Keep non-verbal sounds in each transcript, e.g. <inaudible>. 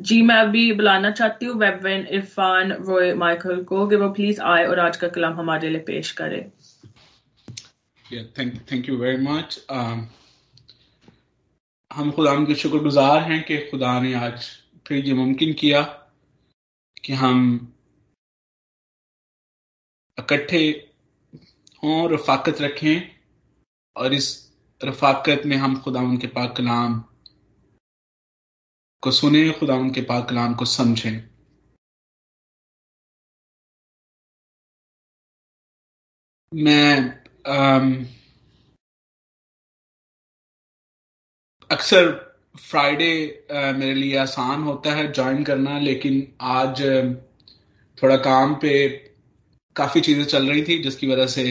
जी, मैं अभी बुलाना चाहती हूँ वेबवेन इरफान रॉय माइकल को। कि वो प्लीज़ आए और आज का कलाम हमारे लिए पेश करें। Thank thank you very much हम खुदा के शुक्रगुजार हैं कि खुदा ने आज फिर ये मुमकिन किया कि हम इकट्ठे हों, रफाकत रखें और इस रफाकत में हम खुदा उनके पाक कलाम को सुने खुदा उनके पाक कलाम को समझें। मैं अक्सर फ्राइडे मेरे लिए आसान होता है ज्वाइन करना लेकिन आज थोड़ा काम पे काफ़ी चीज़ें चल रही थी जिसकी वजह से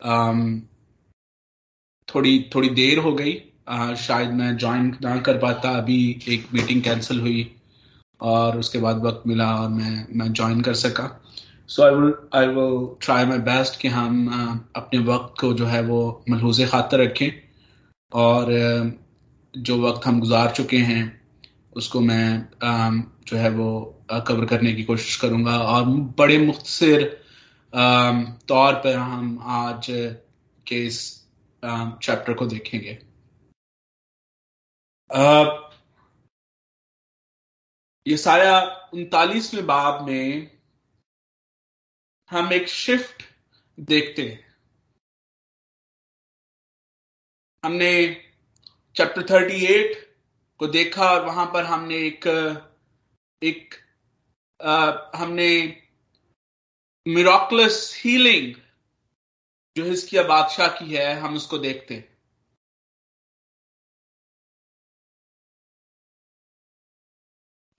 आम, थोड़ी थोड़ी देर हो गई। आ, शायद मैं ज्वाइन ना कर पाता। अभी एक मीटिंग कैंसिल हुई और उसके बाद वक्त मिला और मैं मैं ज्वाइन कर सका। So I will I will try my best कि हम आ, अपने वक्त को जो है वो मलहूज खातर रखें। और जो वक्त हम गुजार चुके हैं उसको मैं आ, जो है वो कवर करने की कोशिश करूँगा। और बड़े मुख्तर तौर पर हम आज के इस चैप्टर को देखेंगे। ये सारा उनतालीसवें बाब में हम एक शिफ्ट देखते हैं। हमने चैप्टर थर्टी एट को देखा और वहाँ पर हमने एक एक आ, हमने मिराकुलस हीलिंग जो हिस्किया बादशाह की है हम उसको देखते हैं।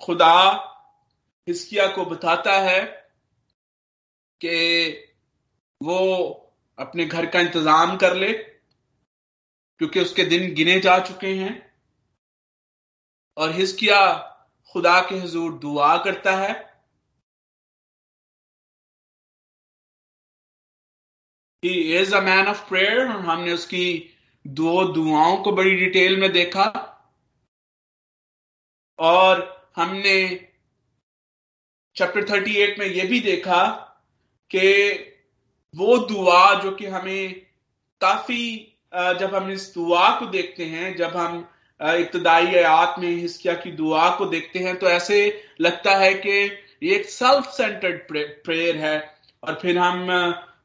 खुदा हिस्किया को बताता है कि वो अपने घर का इंतज़ाम कर ले, क्योंकि उसके दिन गिने जा चुके हैं। और हिस्किया खुदा के हजूर दुआ करता है। Is a man of prayer हमने उसकी दो दुआओं को बड़ी डिटेल में देखा। और हमने चैप्टर 38 में यह भी देखा कि वो दुआ जो कि हमें काफ़ी जब हम इस दुआ को देखते हैं, जब हम इब्तदाई आयात में हिस्किया की दुआ को देखते हैं तो ऐसे लगता है कि ये एक सेल्फ सेंटर्ड प्रेयर है। और फिर हम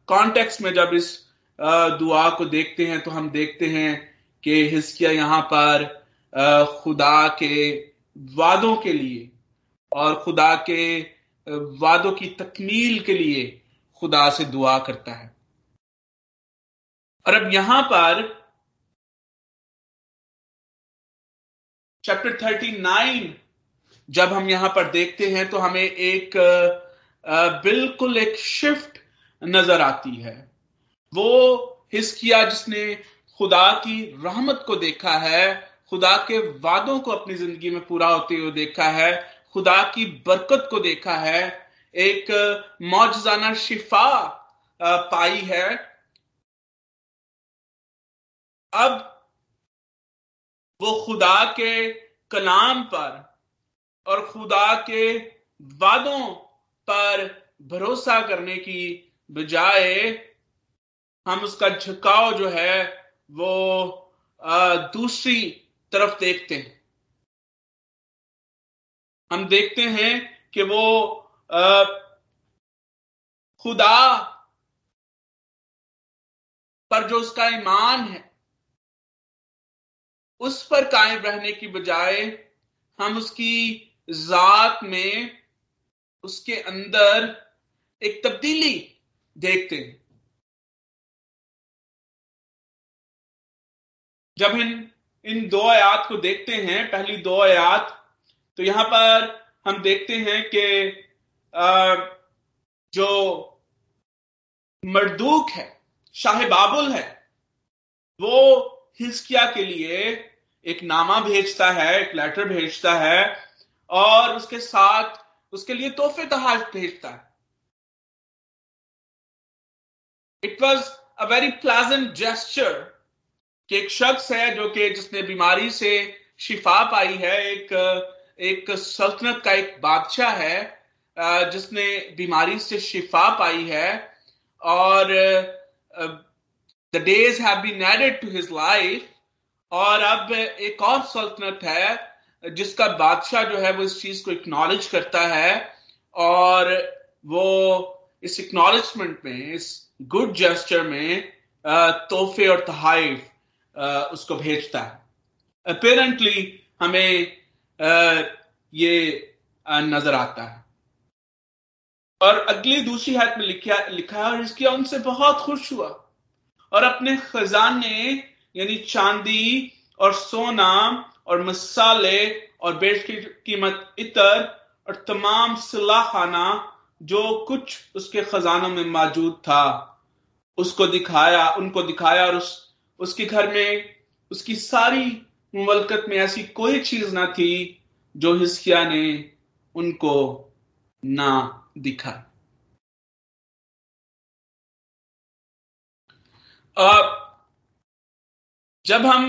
कॉन्टेक्स्ट में जब इस दुआ को देखते हैं तो हम देखते हैं कि हिस्किया यहाँ पर खुदा के वादों के लिए और खुदा के वादों की तकमील के लिए खुदा से दुआ करता है। और अब यहाँ पर चैप्टर थर्टी नाइन जब हम यहाँ पर देखते हैं तो हमें एक बिल्कुल एक शिफ्ट नज़र आती है। वो हिस्किया जिसने खुदा की रहमत को देखा है खुदा के वादों को अपनी ज़िंदगी में पूरा होते हुए देखा है, खुदा की बरकत को देखा है। एक मौजाना शिफा पाई है। अब वो खुदा के कलाम पर और खुदा के वादों पर भरोसा करने की बजाय हम उसका झुकाव जो है, वो दूसरी तरफ़ देखते हैं। हम देखते हैं कि वो खुदा पर जो उसका ईमान है, उस पर कायम रहने की बजाय हम उसकी जात में उसके अंदर एक तब्दीली देखते हैं। जब इन इन दो आयात को देखते हैं, पहली दो आयात तो यहाँ पर हम देखते हैं कि जो मरदूक है, शाह बाबुल है, वो हिस्किया के लिए एक नामा भेजता है, एक लेटर भेजता है, और उसके साथ उसके लिए तोहफे तहाज भेजता है। It was a very pleasant gesture कि एक शख्स है जो कि जिसने बीमारी से शिफा पाई है, एक एक सल्तनत का एक बादशाह है जिसने बीमारी से शिफा पाई है और the days have been added to his life और अब एक और सल्तनत है जिसका बादशाह जो है वो इस चीज़ को एक्नॉलेज करता है और वो इस एक्नॉलेजमेंट में, इस गुड जेस्टर में तोहफे और तहाइफ उसको भेजता है। अपेरेंटली हमें ये नज़र आता है। और अगली दूसरी हाथ में लिखा लिखा है और इसकी उनसे बहुत खुश हुआ। और अपने खजाने, यानी चांदी और सोना और मसाले और बेच की कीमत, इतर और तमाम सिला खाना जो कुछ उसके खजानों में मौजूद था, उसको दिखाया, उनको दिखाया और उस उसके घर में, उसकी सारी मुमलकत में ऐसी कोई चीज़ ना थी जो हिस्किया ने उनको ना दिखा। जब हम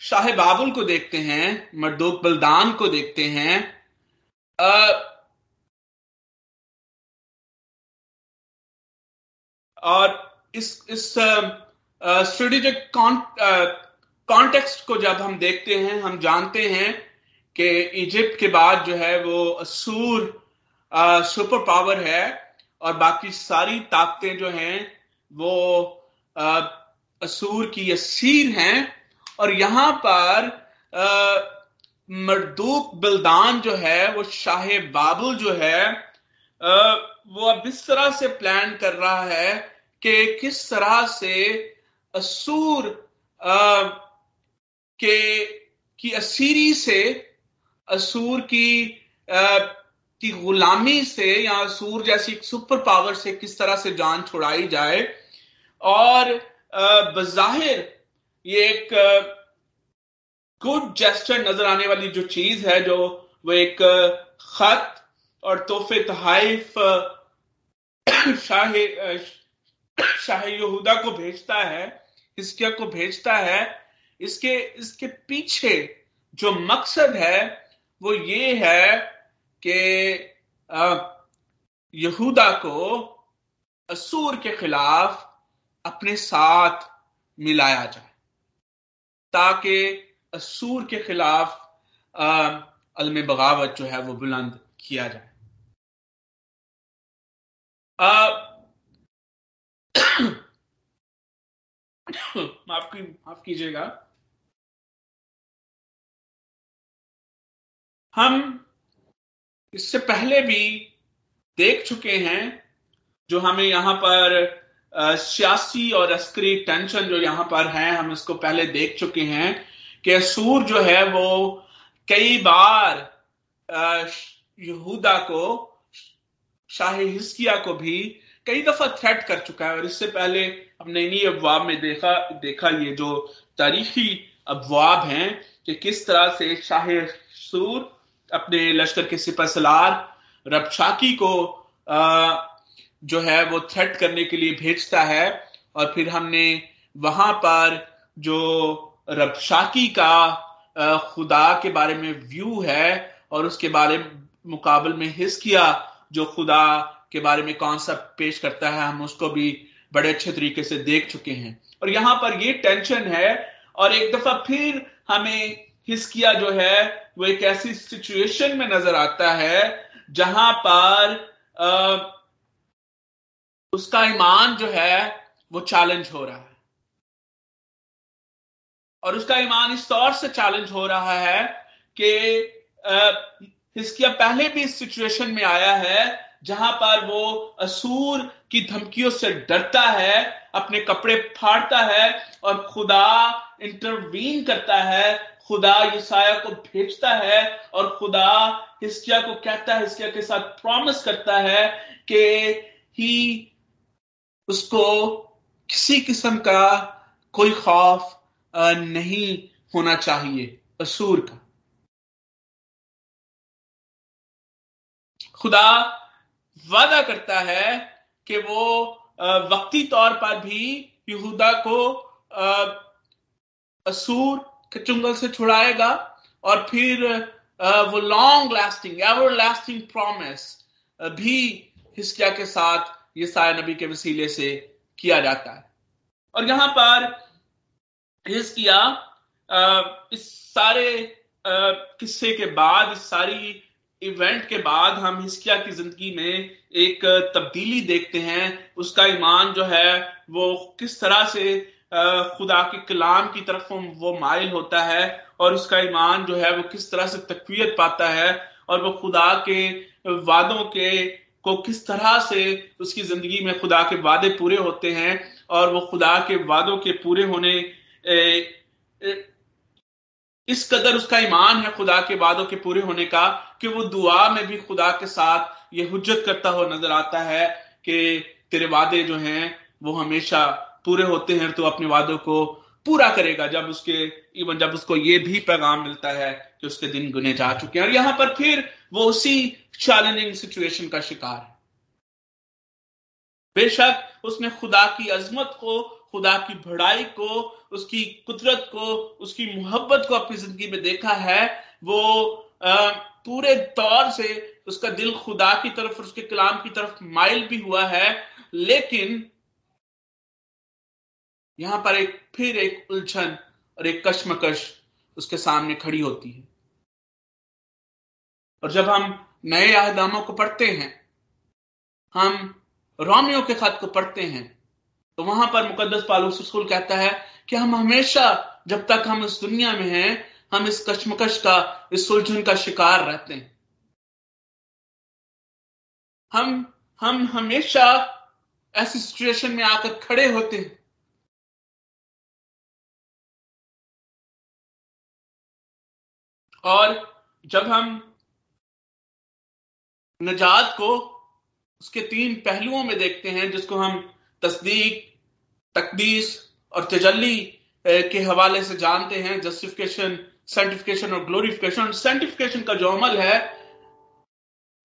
शाह बाबुल को देखते हैं, मरदोक बलदान को देखते हैं और इस इस स्ट्रेटेजिक कॉन्टेक्स्ट को जब हम देखते हैं हम जानते हैं कि इजिप्ट के बाद जो है वो असूर सुपर पावर है और बाकी सारी ताकतें जो हैं वो असूर की असीर हैं और यहाँ पर मरदूक बिलदान जो है वो शाह बाबुल जो है आ, वो अब इस तरह से प्लान कर रहा है कि किस तरह से असूर आ, के की असीरी से असूर की आ, की गुलामी से या असूर जैसी सुपर पावर से किस तरह से जान छुड़ाई जाए। और बज़ाहिर ये एक गुड जेस्टर नज़र आने वाली जो चीज़ है जो वो एक खत और तोहफे तहाइफ शाह शाह यहूदा को भेजता है हिस्किया को भेजता है, इसके इसके पीछे जो मकसद है, वो ये है कि यहूदा को असूर के खिलाफ अपने साथ मिलाया जाए, ताकि असूर के खिलाफ अलम बगावत जो है वो बुलंद किया जाए। <coughs> माफ़ की, माफ़ कीजिएगा। हम इससे पहले भी देख चुके हैं जो हमें यहाँ पर सियासी और अस्करी टेंशन जो यहाँ पर है, हम इसको पहले देख चुके हैं कि असूर जो है वो कई बार यहूदा को, शाह हिस्किया को भी कई दफ़ा थ्रेट कर चुका है और इससे पहले हमने इन्हीं अफवाब में देखा देखा ये जो तारीखी अफवाब हैं कि किस तरह से शाह सूर अपने लश्कर के सिपा सलार रबशाकी को आ, जो है वो थ्रेट करने के लिए भेजता है और फिर हमने वहाँ पर जो रबशाकी का खुदा के बारे में व्यू है और उसके बारे मुकाबल में हिस्स किया जो खुदा के बारे में कौन सा पेश करता है हम उसको भी बड़े अच्छे तरीके से देख चुके हैं। और यहाँ पर ये टेंशन है और एक दफ़ा फिर हमें हिस्किया जो है वो एक ऐसी सिचुएशन में नज़र आता है जहाँ पर आ, उसका ईमान जो है वो चैलेंज हो रहा है। और उसका ईमान इस तौर से चैलेंज हो रहा है कि हिस्किया पहले भी इस सिचुएशन में आया है जहाँ पर वो असूर की धमकियों से डरता है, अपने कपड़े फाड़ता है और खुदा इंटरवीन करता है, खुदा यसाया को भेजता है और खुदा हिस्किया को कहता है, हिस्किया के साथ प्रॉमिस करता है कि ही उसको किसी किस्म का कोई खौफ नहीं होना चाहिए, असूर का। खुदा वादा करता है कि वो वक्ती तौर पर भी यहूदा को असूर के चुंगल से छुड़ाएगा और फिर वो long lasting ever lasting promise भी हिस्किया के साथ ये साया नबी के वसीले से किया जाता है। और यहाँ पर हिस्किया इस सारे किस्से के बाद, इस सारी इवेंट के बाद हम हिस्किया की ज़िंदगी में एक तब्दीली देखते हैं। उसका ईमान जो है, वो किस तरह से खुदा के कलाम की तरफ़ वो माइल होता है और उसका ईमान जो है, वो किस तरह से तकवीत पाता है और वो खुदा के वादों के, को किस तरह से उसकी ज़िंदगी में खुदा के वादे पूरे होते हैं और वो खुदा के वादों के पूरे होने इस कदर उसका ईमान है खुदा के वादों के पूरे होने का कि वो दुआ में भी खुदा के साथ ये हुज्जत करता हुआ नज़र आता है कि तेरे वादे जो हैं, वो हमेशा पूरे होते हैं तो अपने वादों को पूरा करेगा जब उसके इवन जब उसको ये भी पैगाम मिलता है कि उसके दिन गुने जा चुके हैं। और यहाँ पर फिर वो उसी चैलेंजिंग सिचुएशन का शिकार है। बेशक उसने खुदा की अजमत को, खुदा की भड़ाई को उसकी कुदरत को, उसकी मोहब्बत को अपनी ज़िंदगी में देखा है, वो पूरे तौर से उसका दिल खुदा की तरफ़ और उसके कलाम की तरफ़ माइल भी हुआ है, लेकिन यहाँ पर एक, फिर एक उलझन और एक कश्मकश उसके सामने खड़ी होती है। और जब हम नए आहदामों को पढ़ते हैं, हम रोमियो के खत को पढ़ते हैं तो वहाँ पर मुकदस पालूस कहता है कि हम हमेशा, जब तक हम इस दुनिया में हैं, हम इस कश्मकश का, इस सुलझन का शिकार रहते हैं। हम हम हमेशा ऐसी सिचुएशन में आकर खड़े होते हैं। और जब हम नजात को, उसके तीन पहलुओं में देखते हैं, जिसको हम तस्दीक, तकदीस और तजल्ली के हवाले से जानते हैं जस्टिफिकेशन सेंटिफिकेशन और ग्लोरिफिकेशन सेंटिफिकेशन का जो अमल है,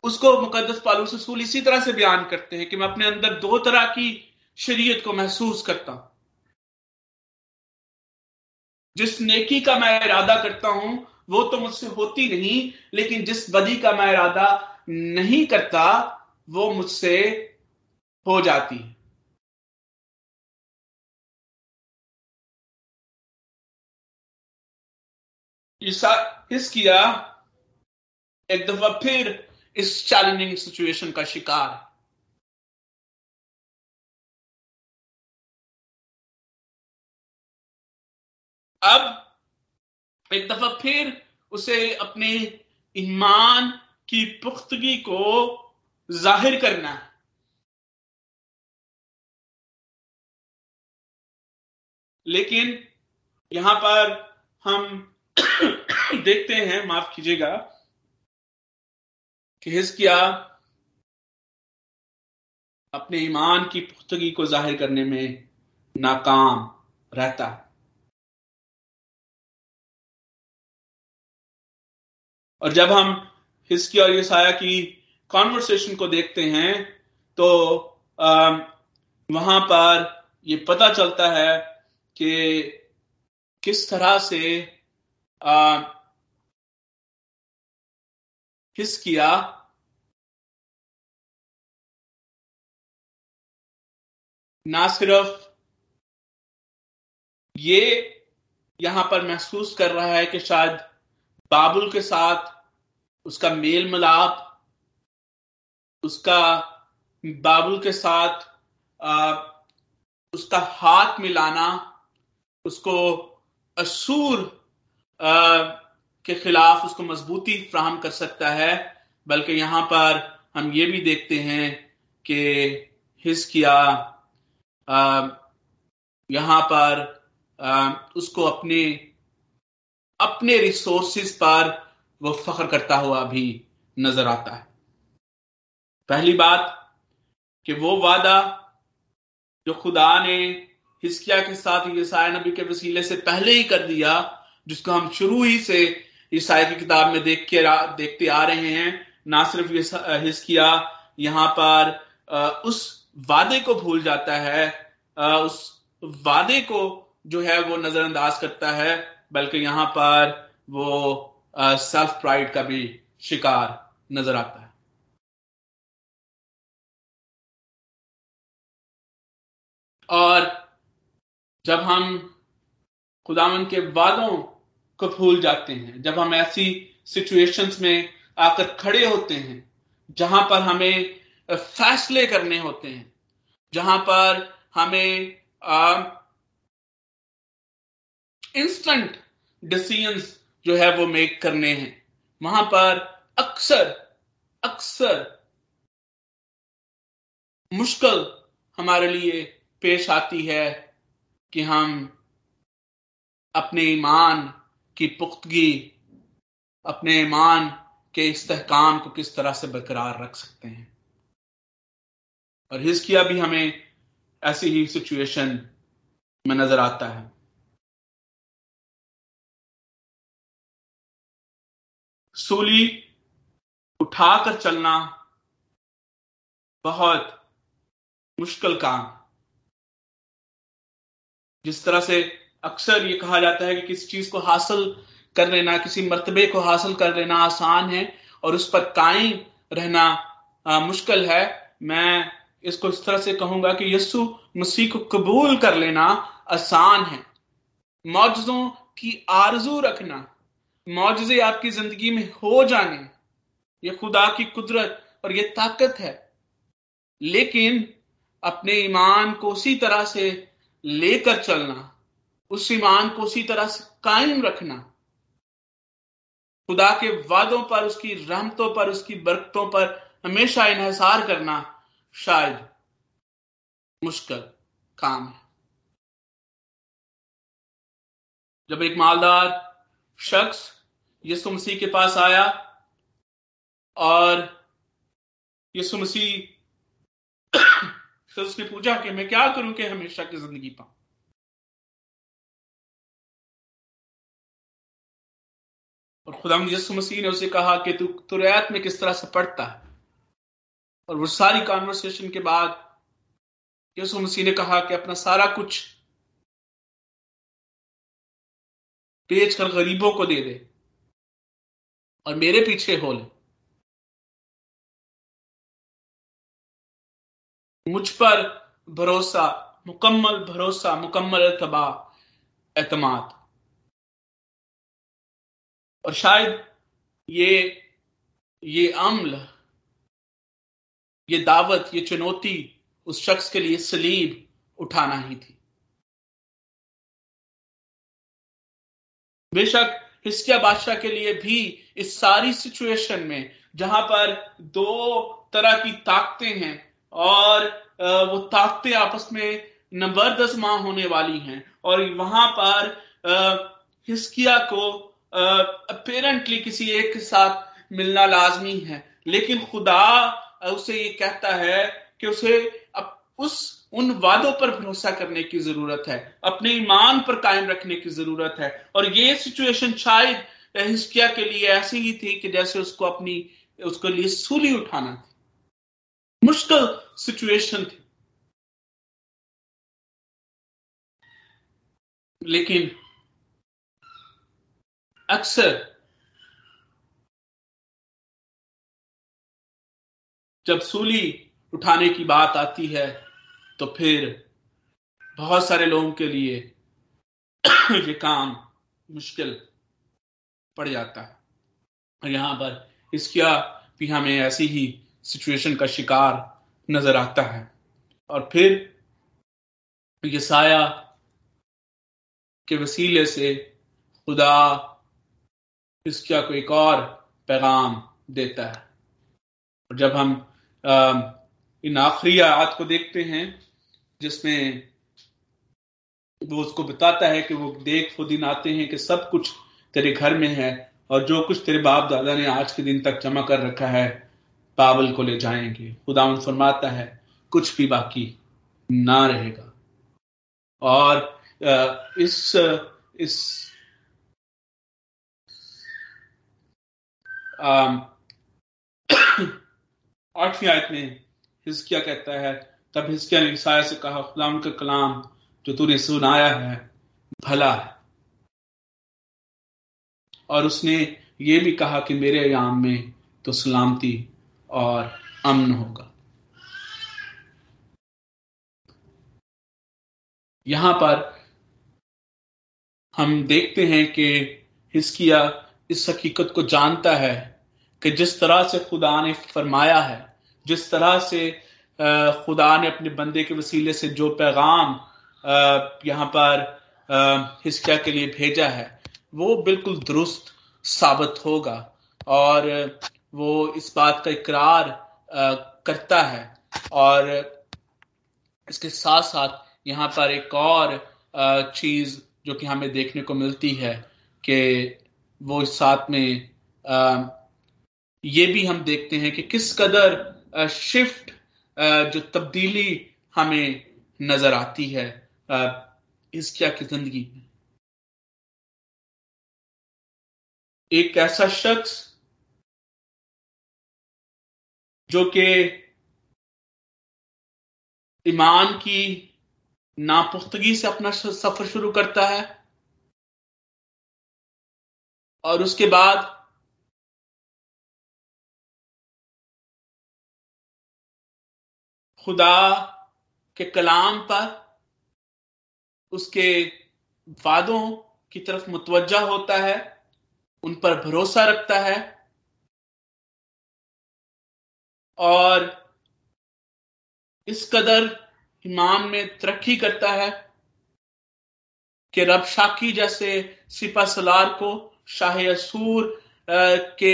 उसको मुकदस पालूस रसूल इसी तरह से बयान करते हैं कि मैं अपने अंदर दो तरह की शरीयत को महसूस करता हूँ। जिस नेकी का मैं इरादा करता हूँ, वो तो मुझसे होती नहीं, लेकिन जिस बदी का मैं इरादा नहीं करता, वो मुझसे हो जाती। है किया? एक दफ़ा फिर इस चैलेंजिंग सिचुएशन का शिकार। अब एक दफ़ा फिर उसे अपने ईमान की पुख्तगी को ज़ाहिर करना। है लेकिन यहाँ पर हम देखते हैं माफ़ कीजिएगा कि हिस्किया अपने ईमान की पुख्तगी को ज़ाहिर करने में नाकाम रहता है। और जब हम हिस्की और यसाया की कॉन्वर्सेशन को देखते हैं तो आ, वहाँ पर ये पता चलता है कि किस तरह से हिस्किया ना सिर्फ़ ये यहाँ पर महसूस कर रहा है कि शायद बाबुल के साथ उसका मेल मिलाप उसका बाबुल के साथ आ, उसका हाथ मिलाना उसको असूर के खिलाफ उसको मजबूती फ्राहम कर सकता है बल्कि यहाँ पर हम ये भी देखते हैं कि हिस्किया यहाँ पर आ, उसको अपने अपने रिसोर्सिस पर वो फख्र करता हुआ भी नज़र आता है। पहली बात कि वो वादा जो खुदा ने हिस्किया के साथ ईसाई नबी के वसीले से पहले ही कर दिया जिसको हम शुरू ही से ईसाई की किताब में देख के देखते आ रहे हैं, ना सिर्फ़ हिस्किया यहाँ पर उस वादे को भूल जाता है उस वादे को जो है वो नजरअंदाज करता है, बल्कि यहाँ पर वो सेल्फ प्राइड का भी शिकार नज़र आता है। और जब हम खुदावन के वादों को भूल जाते हैं। जब हम ऐसी सिचुएशंस में आकर खड़े होते हैं, जहाँ पर हमें फैसले करने होते हैं, जहाँ पर हमें इंस्टेंट डिसीजंस जो है वो मेक करने हैं, वहाँ पर अक्सर अक्सर मुश्किल हमारे लिए पेश आती है कि हम अपने ईमान की पुख्तगी अपने ईमान के इस्तेकाम को किस तरह से बरकरार रख सकते हैं। और हिस्किया भी हमें ऐसी ही सिचुएशन में नज़र आता है। सूली उठाकर चलना बहुत मुश्किल काम। जिस तरह से अक्सर ये कहा जाता है कि किसी चीज़ को हासिल कर लेना किसी मरतबे को हासिल कर लेना आसान है और उस पर कायम रहना आ, मुश्किल है। मैं इसको इस तरह से कहूँगा कि यस्सु मसीह को कबूल कर लेना आसान है। मौजों की आरज़ू रखना मुआवजे आपकी ज़िंदगी में हो जाने ये खुदा की कुदरत और ये ताकत है। लेकिन अपने ईमान को उसी तरह से लेकर चलना उस ईमान को उसी तरह से कायम रखना। खुदा के वादों पर, उसकी रहमतों पर, उसकी बरकतों पर हमेशा इन्हसार करना शायद मुश्किल काम है। जब एक मालदार शख्स यीशु मसीह के पास आया और यीशु मसीह फिर उसने पूछा कि मैं क्या करूँ कि हमेशा की ज़िंदगी पाऊँ? और खुदा यसु मसीह ने उसे कहा कि तू तुरैत में किस तरह से पढ़ता है? और वो सारी कॉन्वर्सेशन के बाद यसु मसीह ने कहा कि अपना सारा कुछ बेच कर गरीबों को दे दे और मेरे पीछे हो ले। मुझ पर भरोसा, मुकम्मल भरोसा, मुकम्मल एतबा एतमाद। और शायद ये ये अम्ल, ये दावत, ये चुनौती उस शख्स के लिए सलीब उठाना ही थी। बेशक हिस्किया बादशाह के लिए भी इस सारी सिचुएशन में, जहाँ पर दो तरह की ताकतें हैं और वो ताकतें आपस में नंबर दस माह होने वाली हैं और वहाँ पर हिस्किया को अपेरेंटली किसी एक के साथ मिलना लाजमी है। लेकिन खुदा उसे ये कहता है कि उसे उस, उन वादों पर भरोसा करने की ज़रूरत है। अपने ईमान पर कायम रखने की ज़रूरत है। और ये सिचुएशन शायद हिस्किया के लिए ऐसी ही थी कि जैसे उसको अपनी, उसके लिए सूली उठाना थी। मुश्किल सिचुएशन थी। लेकिन अक्सर जब सूली उठाने की बात आती है तो फिर बहुत सारे लोगों के लिए <coughs> ये काम मुश्किल पड़ जाता है। और यहाँ पर इसका भी हमें ऐसी ही सिचुएशन का शिकार नज़र आता है। और फिर ये साया के वसीले से खुदा इसका को एक और पैगाम देता है। और जब हम इन आखिरी आयत को देखते हैं, जिसमें वो उसको बताता है कि वो देख वो दिन आते हैं कि सब कुछ तेरे घर में है और जो कुछ तेरे बाप दादा ने आज के दिन तक जमा कर रखा है, बाबल को ले जाएँगे। खुदा फरमाता है, कुछ भी बाकी ना रहेगा। और इस इस <coughs> आठवीं आयत में हिस्किया कहता है, तब हिस्किया ने ईसाया से कहा खुदाम का कलाम जो तूने सुनाया है, भला है। और उसने ये भी कहा कि मेरे याम में तो सलामती और अमन होगा। यहाँ पर हम देखते हैं कि हिस्किया इस हकीकत को जानता है कि जिस तरह से खुदा ने फरमाया है, जिस तरह से खुदा ने अपने बंदे के वसीले से जो पैगाम यहाँ पर हिस्किया के लिए भेजा है, वो बिल्कुल दुरुस्त साबित होगा और वो इस बात का इकरार करता है और इसके साथ साथ यहाँ पर एक और चीज़ जो कि हमें देखने को मिलती है कि वो साथ में ये भी हम देखते हैं कि किस कदर शिफ्ट जो तब्दीली हमें नज़र आती है इस क्या की ज़िंदगी में। एक ऐसा शख्स जो कि ईमान की नापुख्तगी से अपना सफ़र शुरू करता है और उसके बाद खुदा के कलाम पर उसके वादों की तरफ़ मुतवजा होता है, उन पर भरोसा रखता है और इस कदर ईमान में तरक्की करता है कि रब शाकी जैसे सिपा सलार को शाह असूर के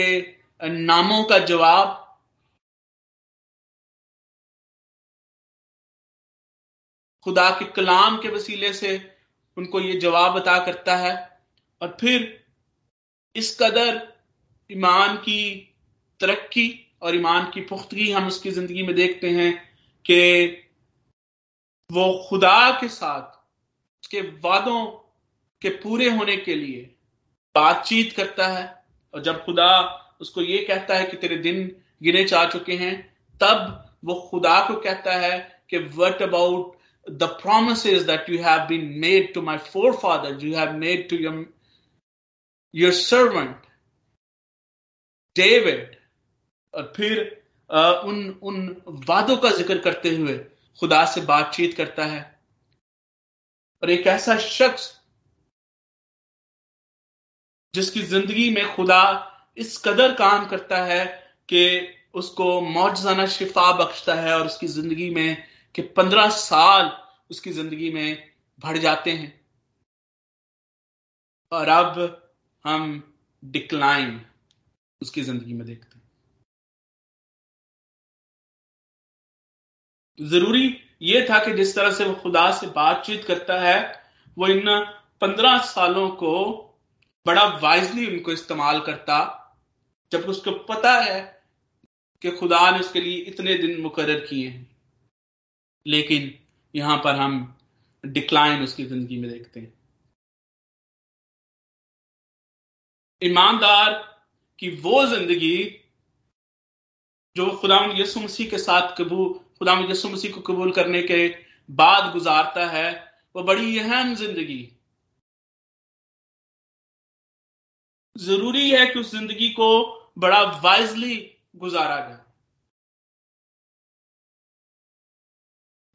नामों का जवाब। खुदा के कलाम के वसीले से उनको ये जवाब अता करता है। और फिर इस कदर ईमान की तरक्की और ईमान की पुख्तगी हम उसकी ज़िंदगी में देखते हैं कि वो खुदा के साथ, उसके वादों के पूरे होने के लिए बातचीत करता है और जब खुदा उसको ये कहता है कि तेरे दिन गिने जा चुके हैं, तब वो खुदा को कहता है कि what about the promise that you have been made to my forefather you have made to your your servant David और फिर उन उन वादों का ज़िक्र करते हुए खुदा से बातचीत करता है। और एक ऐसा शख्स जिसकी ज़िंदगी में खुदा इस कदर काम करता है कि उसको मौजाना शिफा बख्शता है और उसकी ज़िंदगी में कि पंद्रह साल उसकी ज़िंदगी में भर जाते हैं। और अब हम डिक्लाइन उसकी ज़िंदगी में देखते हैं। ज़रूरी यह था कि जिस तरह से वो खुदा से बातचीत करता है, वो इन पंद्रह सालों को बड़ा वाइजली उनको इस्तेमाल करता, जब उसको पता है कि खुदा ने उसके लिए इतने दिन मुकर किए हैं। लेकिन यहाँ पर हम डिक्लाइन उसकी ज़िंदगी में देखते हैं। ईमानदार की वो ज़िंदगी जो खुदा यसु मसीह के साथ कबूल खुदा यसु मसीह को कबूल करने के बाद गुजारता है, वो बड़ी अहम ज़िंदगी। ज़रूरी है कि उस ज़िंदगी को बड़ा वाइजली गुजारा जाए।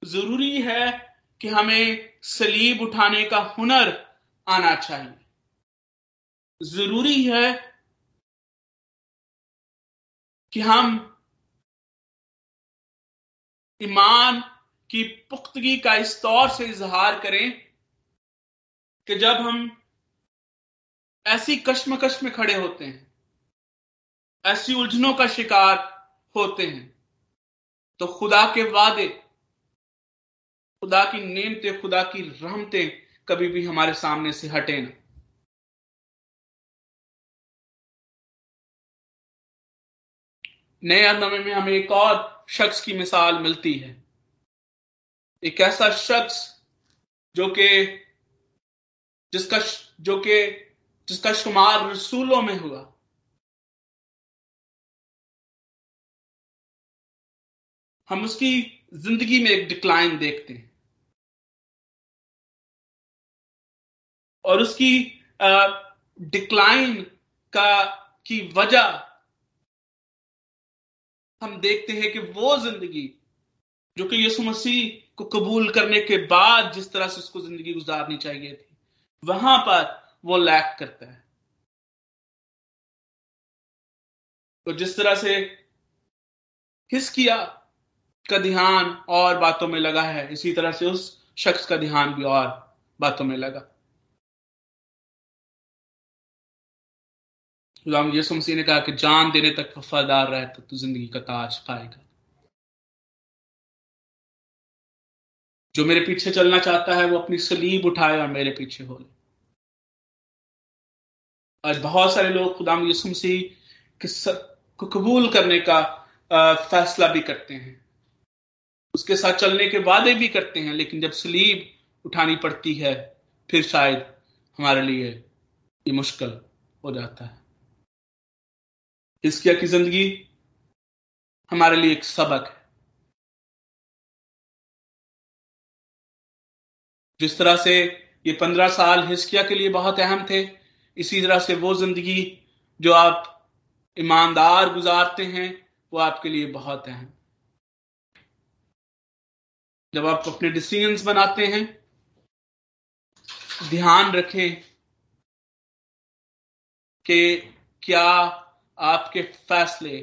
ज़रूरी है कि हमें सलीब उठाने का हुनर आना चाहिए। ज़रूरी है कि हम ईमान की पुख्तगी का इस तौर से इजहार करें कि जब हम ऐसी कश्मकश में खड़े होते हैं। ऐसी उलझनों का शिकार होते हैं। तो खुदा के वादे, खुदा की नेमतें, खुदा की रहमतें कभी भी हमारे सामने से हटे ना। नए अदमे में हमें एक और शख्स की मिसाल मिलती है। एक ऐसा शख्स जो कि, जिसका जो कि जिसका शुमार रसूलों में हुआ। हम उसकी ज़िंदगी में एक डिक्लाइन देखते हैं। और उसकी डिक्लाइन का, की वजह हम देखते हैं कि वो ज़िंदगी, जो कि यीशु मसीह को कबूल करने के बाद जिस तरह से उसको ज़िंदगी गुजारनी चाहिए थी, वहाँ पर वो लैक करता है। तो जिस तरह से हिस्किया का ध्यान और बातों में लगा है, इसी तरह से उस शख्स का ध्यान भी और बातों में लगा। गुलाम यीशु मसीह ने कहा कि जान देने तक वफादार रहे तो तू ज़िंदगी का ताज पाएगा। जो मेरे पीछे चलना चाहता है, वो अपनी सलीब उठाए और मेरे पीछे हो ले। आज बहुत सारे लोग खुदाम यीशु मसीह को कबूल करने का फैसला भी करते हैं। उसके साथ चलने के वादे भी करते हैं, लेकिन जब सलीब उठानी पड़ती है, फिर शायद हमारे लिए ये मुश्किल हो जाता है। हिस्किया की ज़िंदगी हमारे लिए एक सबक है। जिस तरह से ये पंद्रह साल हिस्किया के लिए बहुत अहम थे इसी तरह से वो ज़िंदगी जो आप ईमानदार गुजारते हैं, वो आपके लिए बहुत अहम। जब आप अपने डिसीजंस बनाते हैं, ध्यान रखें कि क्या आपके फैसले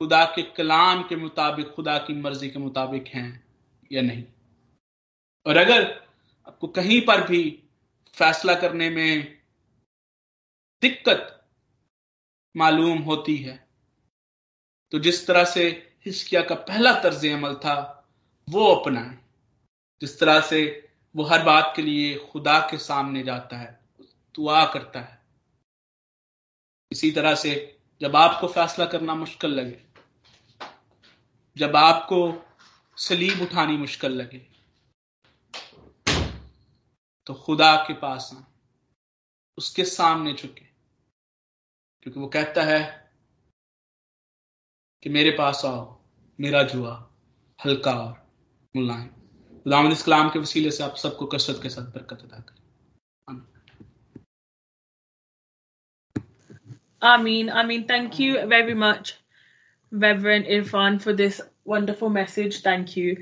खुदा के कलाम के मुताबिक, खुदा की मर्ज़ी के मुताबिक हैं या नहीं। और अगर आपको कहीं पर भी फैसला करने में दिक्कत मालूम होती है। तो जिस तरह से हिस्किया का पहला तर्ज अमल था, वो अपनाएँ। जिस तरह से वो हर बात के लिए खुदा के सामने जाता है, दुआ करता है। इसी तरह से जब आपको फैसला करना मुश्किल लगे, जब आपको सलीब उठानी मुश्किल लगे तो खुदा के पास आए, उसके सामने झुके। क्योंकि वो कहता है कि मेरे पास आओ मेरा जुआ हल्का और मुलायम गुलाम इस कलाम के वसीले से आप सबको कसरत के साथ बरकत अदा करें Amin. Amin. Thank you very much, Reverend Irfan, for this wonderful message. Thank you.